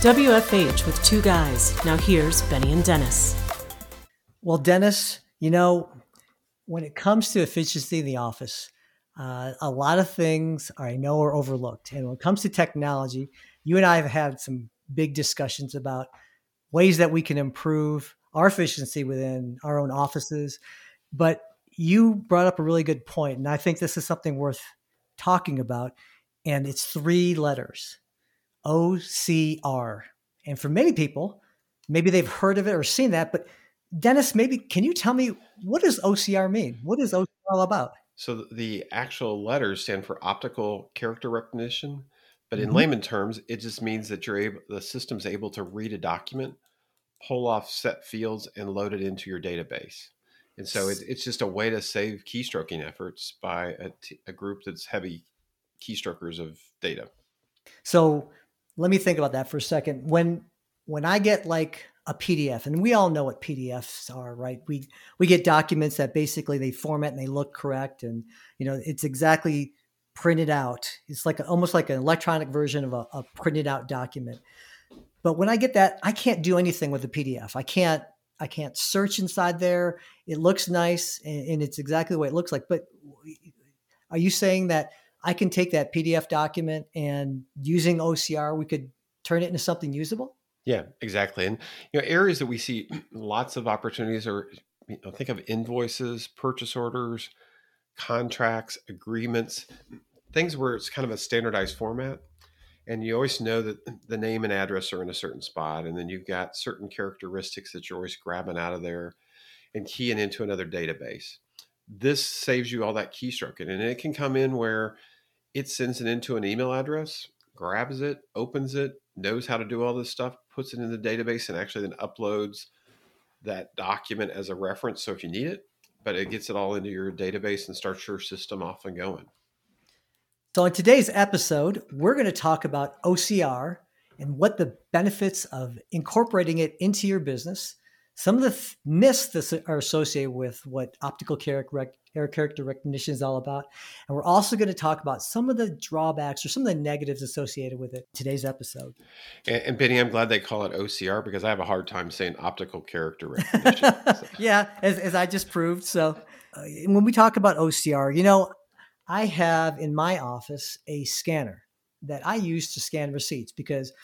WFH with two guys. Now here's Benny and Dennis. Well, Dennis, you know, when it comes to efficiency in the office, uh, a lot of things I know are overlooked. And when it comes to technology, you and I have had some big discussions about ways that we can improve our efficiency within our own offices. But you brought up a really good point, and I think this is something worth talking about. And it's three letters OCR. And for many people, maybe they've heard of it or seen that, but Dennis, maybe can you tell me what does OCR mean? What is OCR all about? So the actual letters stand for optical character recognition, but in mm-hmm. layman terms, it just means that you're able the system's able to read a document, pull off set fields, and load it into your database. And so it, it's just a way to save keystroking efforts by a, t- a group that's heavy keystrokers of data. So let me think about that for a second. When when I get like a PDF, and we all know what PDFs are, right? We we get documents that basically they format and they look correct, and you know it's exactly printed out. It's like a, almost like an electronic version of a, a printed out document. But when I get that, I can't do anything with the PDF. I can't I can't search inside there. It looks nice and, and it's exactly the way it looks like. But are you saying that I can take that PDF document and using OCR, we could turn it into something usable? Yeah, exactly. And you know, areas that we see lots of opportunities are you know, think of invoices, purchase orders, contracts, agreements, things where it's kind of a standardized format. And you always know that the name and address are in a certain spot, and then you've got certain characteristics that you're always grabbing out of there and keying into another database this saves you all that keystroking and it can come in where it sends it into an email address grabs it opens it knows how to do all this stuff puts it in the database and actually then uploads that document as a reference. So if you need it but it gets it all into your database and starts your system off and going. So in today's episode we're going to talk about ocr and what the benefits of incorporating it into your business some of the th- myths that are associated with what optical character, rec- character recognition is all about. And we're also going to talk about some of the drawbacks or some of the negatives associated with it today's episode. And, and Benny, I'm glad they call it OCR because I have a hard time saying optical character recognition. so. Yeah, as, as I just proved. So uh, when we talk about OCR, you know, I have in my office a scanner that I use to scan receipts because –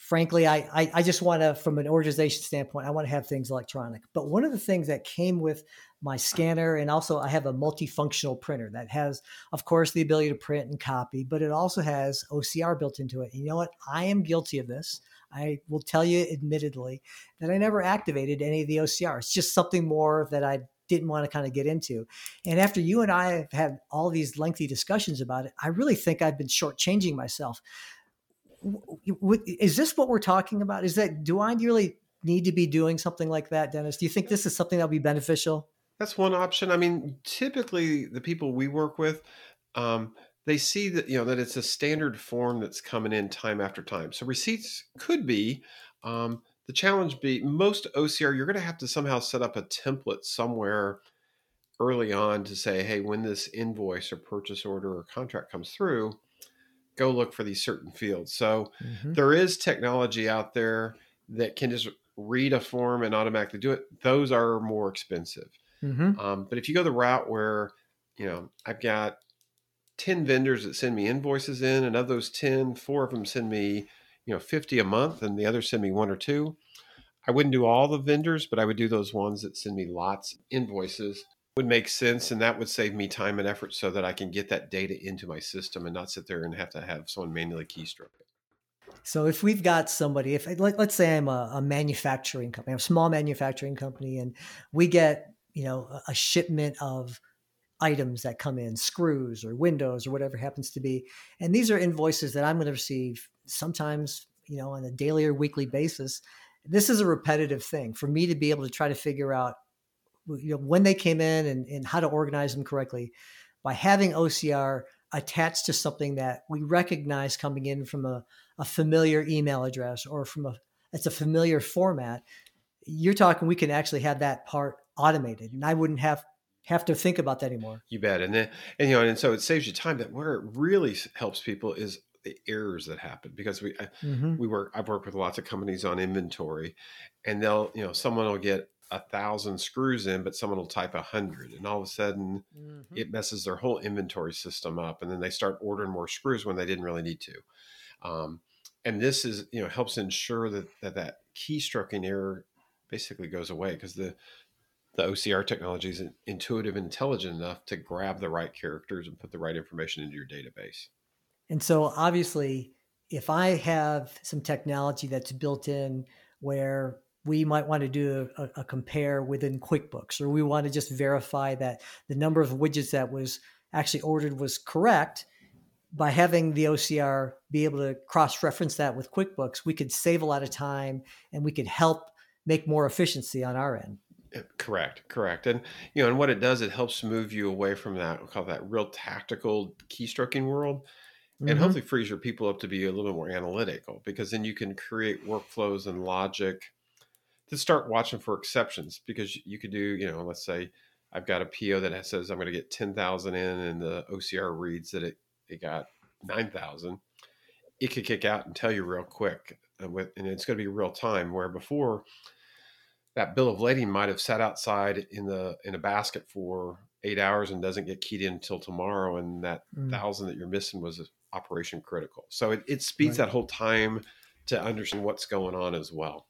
frankly, I, I, I just want to, from an organization standpoint, I want to have things electronic. But one of the things that came with my scanner, and also I have a multifunctional printer that has, of course, the ability to print and copy, but it also has OCR built into it. And you know what? I am guilty of this. I will tell you admittedly that I never activated any of the OCR. It's just something more that I didn't want to kind of get into. And after you and I have had all these lengthy discussions about it, I really think I've been shortchanging myself is this what we're talking about? Is that do I really need to be doing something like that, Dennis? Do you think this is something that'll be beneficial? That's one option. I mean, typically the people we work with, um, they see that you know that it's a standard form that's coming in time after time. So receipts could be. Um, the challenge be most OCR, you're going to have to somehow set up a template somewhere early on to say, hey, when this invoice or purchase order or contract comes through, go look for these certain fields. So mm-hmm. there is technology out there that can just read a form and automatically do it. Those are more expensive. Mm-hmm. Um, but if you go the route where, you know, I've got 10 vendors that send me invoices in, and of those 10, four of them send me, you know, 50 a month, and the others send me one or two. I wouldn't do all the vendors, but I would do those ones that send me lots invoices would make sense and that would save me time and effort so that I can get that data into my system and not sit there and have to have someone manually keystroke it. So if we've got somebody, if let, us say I'm a, a, manufacturing company, I'm a small manufacturing company, and we get you know a, a shipment of items that come in, screws or windows or whatever happens to be, and these are invoices that I'm going to receive sometimes you know on a daily or weekly basis. This is a repetitive thing for me to be able to try to figure out you know, when they came in and, and how to organize them correctly by having OCR attached to something that we recognize coming in from a, a familiar email address or from a it's a familiar format you're talking we can actually have that part automated and i wouldn't have have to think about that anymore you bet and then and you know and so it saves you time that where it really helps people is the errors that happen because we Mhm. we work I've worked with lots of companies on inventory and they'll you know someone will get a thousand screws in but someone will type a hundred and all of a sudden Mhm. it messes their whole inventory system up and then they start ordering more screws when they didn't really need to um, and this is you know helps ensure that that, that keystroking error basically goes away because the the OCR technology is intuitive and intelligent enough to grab the right characters and put the right information into your database. And so obviously, if I have some technology that's built in where we might want to do a, a, compare within QuickBooks, or we want to just verify that the number of widgets that was actually ordered was correct, by having the OCR be able to cross reference that with QuickBooks, we could save a lot of time and we could help make more efficiency on our end. Correct, correct. And you know, and what it does, it helps move you away from that, we call that real tactical keystroking world. And Mhm. hopefully frees your people up to be a little bit more analytical because then you can create workflows and logic to start watching for exceptions because you could do, you know, let's say I've got a PO that says I'm going to get 10,000 in and the OCR reads that it, it got 9,000. It could kick out and tell you real quick and, with, and it's going to be real time where before that bill of lading might have sat outside in the in a basket for eight hours and doesn't get keyed in until tomorrow and that Mm. thousand that you're missing was operation critical so it, it speeds Right. that whole time to understand what's going on as well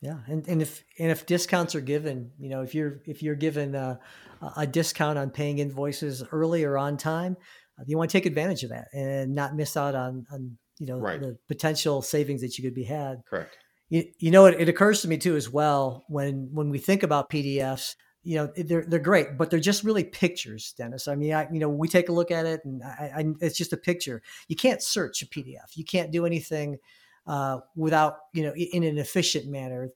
Yeah, and, and if and if discounts are given, you know, if you're if you're given a, a discount on paying invoices early or on time, uh, you want to take advantage of that and not miss out on on you know Right. the potential savings that you could be had. correct You, you know, it, it occurs to me too as well when when we think about PDFs. You know, they're they're great, but they're just really pictures, Dennis. I mean, I, you know, we take a look at it, and I, I, it's just a picture. You can't search a PDF. You can't do anything uh, without, you know, in an efficient manner.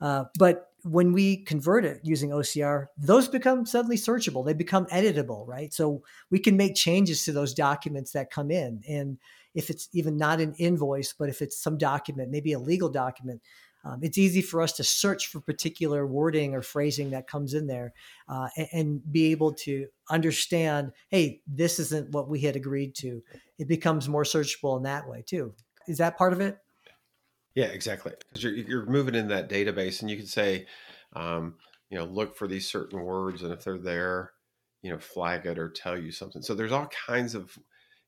Uh, but when we convert it using OCR, those become suddenly searchable. They become editable, right? So we can make changes to those documents that come in. And if it's even not an invoice, but if it's some document, maybe a legal document, um, it's easy for us to search for particular wording or phrasing that comes in there uh, and, and be able to understand, hey, this isn't what we had agreed to. It becomes more searchable in that way too. Is that part of it? Yeah exactly because you're, you're moving in that database and you can say um, you know look for these certain words and if they're there you know flag it or tell you something. So there's all kinds of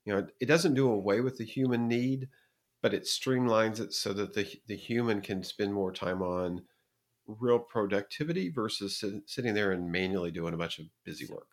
you know it doesn't do away with the human need but it streamlines it so that the, the human can spend more time on real productivity versus sit, sitting there and manually doing a bunch of busy work.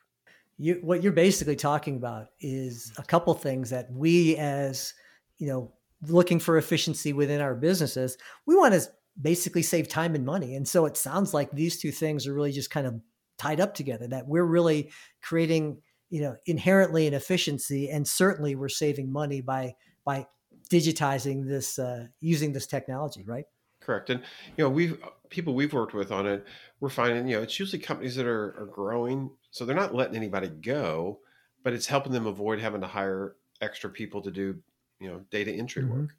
You, what you're basically talking about is a couple things that we as you know looking for efficiency within our businesses we want to basically save time and money. And so it sounds like these two things are really just kind of tied up together that we're really creating you know inherently an efficiency and certainly we're saving money by by digitizing this uh, using this technology right? Correct. And you know we've people we've worked with on it we're finding you know it's usually companies that are, are growing so they're not letting anybody go but it's helping them avoid having to hire extra people to do you know data entry Mhm. work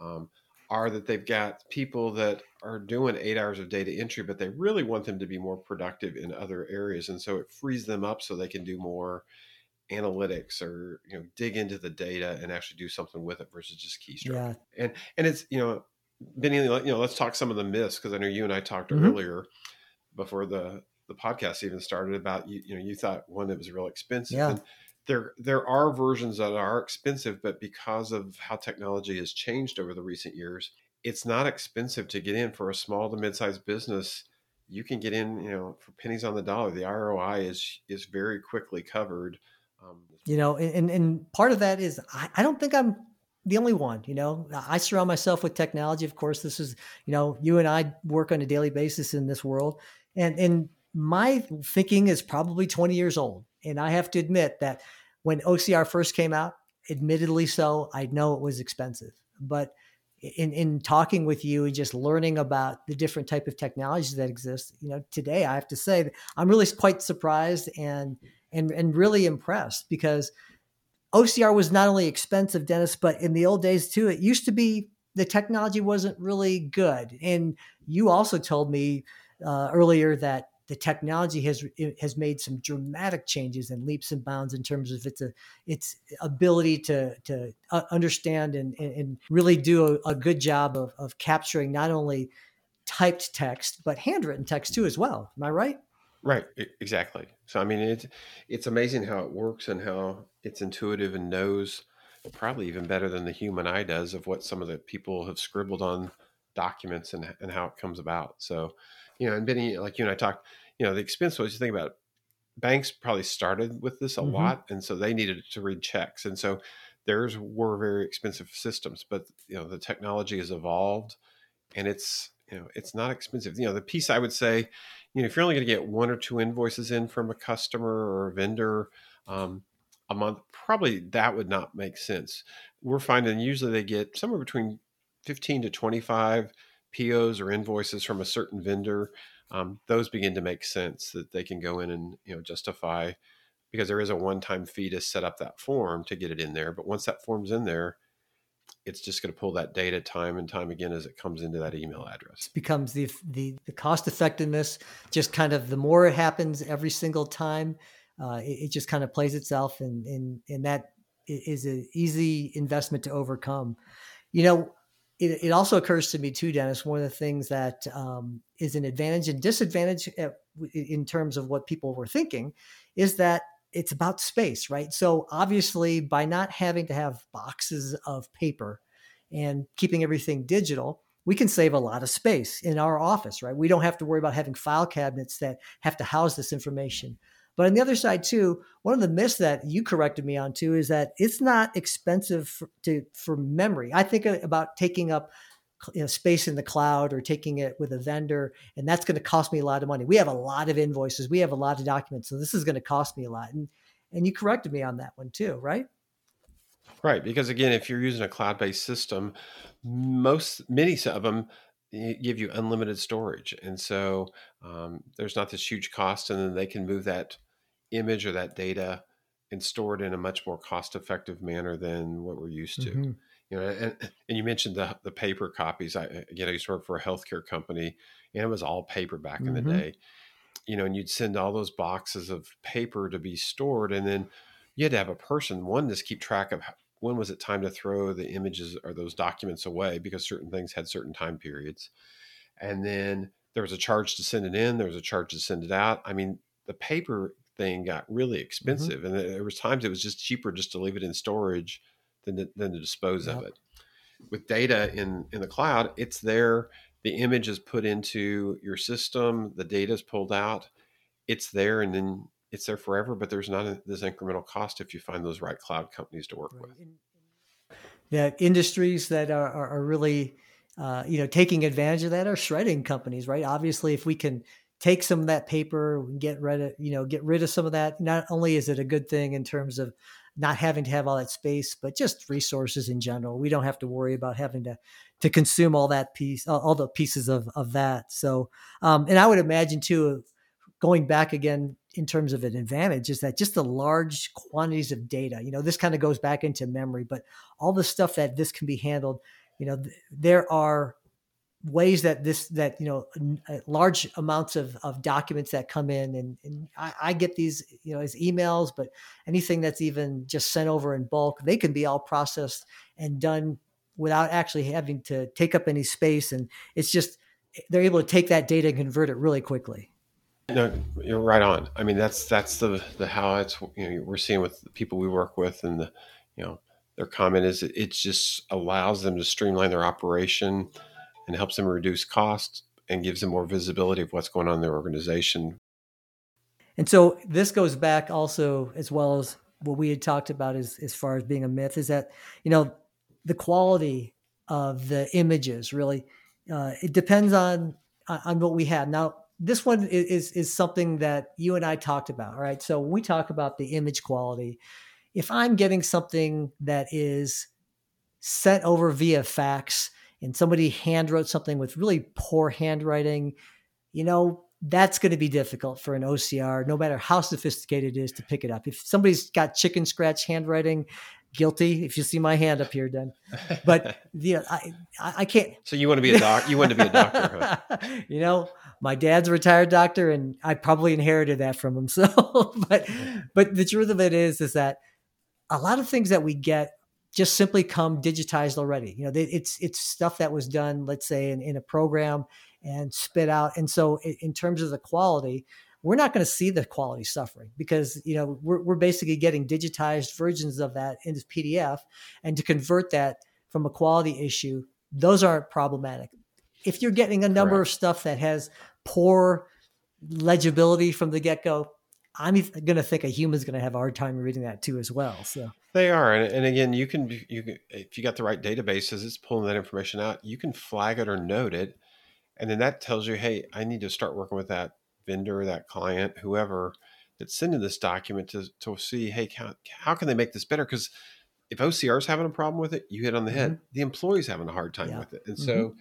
um, are that they've got people that are doing eight hours of data entry but they really want them to be more productive in other areas and so it frees them up so they can do more analytics or you know dig into the data and actually do something with it versus just keystroke yeah and and it's you know Benny, you know let's talk some of the myths because I know you and I talked Mhm. earlier before the the podcast even started about you you know you thought one that was real expensive Yeah. and there there are versions that are expensive but because of how technology has changed over the recent years it's not expensive to get in for a small to mid-sized business. You can get in you know for pennies on the dollar. The ROI is is very quickly covered um, you know and and part of that is I, I don't think i'm the only one you know? I surround myself with technology. Of course this is you know you and i work on a daily basis in this world. And and my thinking is probably 20 years old and i have to admit that when ocr first came out admittedly so i know it was expensive but in in talking with you and just learning about the different type of technologies that exist you know today i have to say i'm really quite surprised and and and really impressed because OCR was not only expensive, Dennis, but in the old days too, it used to be the technology wasn't really good. And you also told me uh, earlier that the technology has has made some dramatic changes and leaps and bounds in terms of its its ability to to uh, understand and, and really do a, a good job of, of capturing not only typed text but handwritten text too as well. Am I right? Right, exactly. So I mean, it's it's amazing how it works and how it's intuitive and knows probably even better than the human eye does of what some of the people have scribbled on documents and and how it comes about. So, you know, and Benny, like you and I talked, you know, the expense was you think about banks probably started with this a mm-hmm. lot, and so they needed to read checks, and so theirs were very expensive systems. But you know, the technology has evolved, and it's you know it's not expensive. You know, the piece I would say you know, if you're only going to get one or two invoices in from a customer or a vendor um, a month, probably that would not make sense. We're finding usually they get somewhere between 15 to 25 POs or invoices from a certain vendor. Um, those begin to make sense that they can go in and you know justify because there is a one-time fee to set up that form to get it in there. But once that form's in there, it's just going to pull that data time and time again as it comes into that email address. It becomes the, the, the cost effectiveness, just kind of the more it happens every single time, uh, it, it, just kind of plays itself, and and and that is an easy investment to overcome. You know, it, it also occurs to me too, Dennis. One of the things that um, is an advantage and disadvantage in terms of what people were thinking is that it's about space, right? So obviously, by not having to have boxes of paper and keeping everything digital, we can save a lot of space in our office, right? We don't have to worry about having file cabinets that have to house this information. But on the other side, too, one of the myths that you corrected me on too is that it's not expensive for, to for memory. I think about taking up you know, space in the cloud or taking it with a vendor, and that's going to cost me a lot of money. We have a lot of invoices, we have a lot of documents, so this is going to cost me a lot. And and you corrected me on that one too, right? Right, because again, if you're using a cloud-based system, most many of them give you unlimited storage, and so um, there's not this huge cost, and then they can move that image or that data and store it in a much more cost-effective manner than what we're used to. Mm-hmm you know and, and you mentioned the the paper copies i again i used to work for a healthcare company and it was all paper back mm-hmm. in the mm-hmm. day you know and you'd send all those boxes of paper to be stored and then you had to have a person one just keep track of when was it time to throw the images or those documents away because certain things had certain time periods and then there was a charge to send it in there was a charge to send it out i mean the paper thing got really mm-hmm. expensive mm-hmm. and there was times it was just cheaper just to leave it in storage than to, than to dispose yep. of it. With data in in the cloud, it's there. The image is put into your system. The data is pulled out. It's there, and then it's there forever. But there's not a, this incremental cost if you find those right cloud companies to work right. with. Yeah, industries that are, are, are really uh, you know taking advantage of that are shredding companies, right? Obviously, if we can take some of that paper, and get rid of you know get rid of some of that. Not only is it a good thing in terms of not having to have all that space, but just resources in general. We don't have to worry about having to to consume all that piece, all the pieces of of that. So, um, and I would imagine too, going back again in terms of an advantage is that just the large quantities of data. You know, this kind of goes back into memory, but all the stuff that this can be handled. You know, th- there are ways that this that you know uh, large amounts of, of documents that come in and, and I, I, get these you know as emails but anything that's even just sent over in bulk they can be all processed and done without actually having to take up any space. And it's just they're able to take that data and convert it really quickly. No you're right on. I mean that's that's the the how it's you know we're seeing with the people we work with and the you know their comment is it just allows them to streamline their operation and helps them reduce costs and gives them more visibility of what's going on in their organization. And so this goes back also as well as what we had talked about as, as far as being a myth is that, you know, the quality of the images really, uh, it depends on, on what we have. Now, this one is, is something that you and I talked about, right? So we talk about the image quality, if I'm getting something that is sent over via fax, and somebody hand wrote something with really poor handwriting, you know, that's going to be difficult for an OCR, no matter how sophisticated it is to pick it up. If somebody's got chicken scratch handwriting, guilty. If you see my hand up here, then, but you know, I, I can't. So you want to be a doc? You want to be a doctor? Huh? you know, my dad's a retired doctor, and I probably inherited that from him. So, but but the truth of it is, is that a lot of things that we get just simply come digitized already. You know, it's it's stuff that was done, let's say, in, in a program and spit out. And so, in terms of the quality, we're not going to see the quality suffering because you know we're, we're basically getting digitized versions of that into PDF, and to convert that from a quality issue, those aren't problematic. If you're getting a number Correct. of stuff that has poor legibility from the get go, I'm going to think a human's going to have a hard time reading that too as well. So they are, and, and again, you can you can, if you got the right databases, it's pulling that information out. You can flag it or note it, and then that tells you, hey, I need to start working with that vendor, that client, whoever that's sending this document to, to see, hey, how, how can they make this better? Because if OCR is having a problem with it, you hit on the head. Mm-hmm. The employee's having a hard time yeah. with it, and mm-hmm. so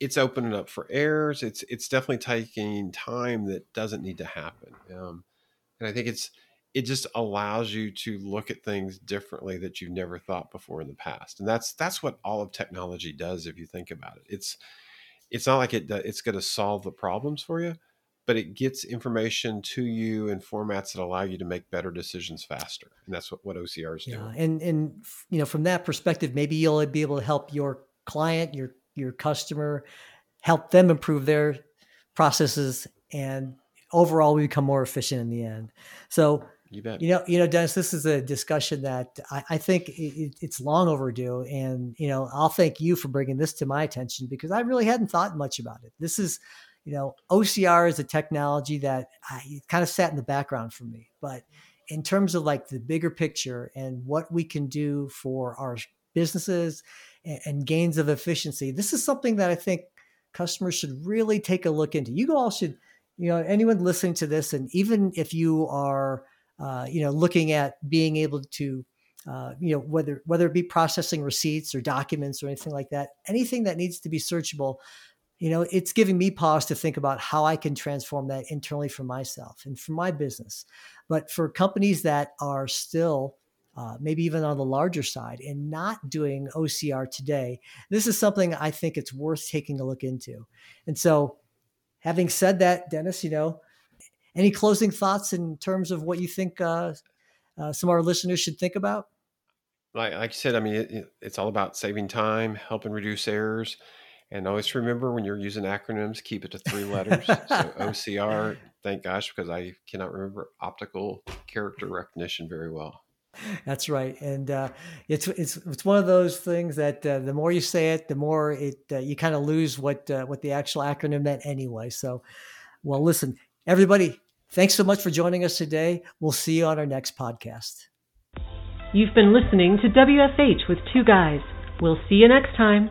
it's opening up for errors. It's it's definitely taking time that doesn't need to happen, um, and I think it's it just allows you to look at things differently that you've never thought before in the past, and that's that's what all of technology does. If you think about it, it's it's not like it it's going to solve the problems for you, but it gets information to you in formats that allow you to make better decisions faster. And that's what, what ocrs do yeah, and and you know from that perspective maybe you'll be able to help your client your your customer help them improve their processes and overall we become more efficient in the end so you, bet. you know you know dennis this is a discussion that i, I think it, it's long overdue and you know i'll thank you for bringing this to my attention because i really hadn't thought much about it this is you know, OCR is a technology that I, kind of sat in the background for me. But in terms of like the bigger picture and what we can do for our businesses and, and gains of efficiency, this is something that I think customers should really take a look into. You all should, you know, anyone listening to this, and even if you are, uh, you know, looking at being able to uh, you know whether whether it be processing receipts or documents or anything like that anything that needs to be searchable you know, it's giving me pause to think about how I can transform that internally for myself and for my business. But for companies that are still uh, maybe even on the larger side and not doing OCR today, this is something I think it's worth taking a look into. And so, having said that, Dennis, you know, any closing thoughts in terms of what you think uh, uh, some of our listeners should think about? Like, like you said, I mean, it, it's all about saving time, helping reduce errors and always remember when you're using acronyms, keep it to three letters. so OCR, thank gosh, because I cannot remember optical character recognition very well. That's right, and uh, it's it's it's one of those things that uh, the more you say it, the more it uh, you kind of lose what uh, what the actual acronym meant anyway. So, well, listen, everybody, thanks so much for joining us today. We'll see you on our next podcast. You've been listening to WFH with two guys. We'll see you next time.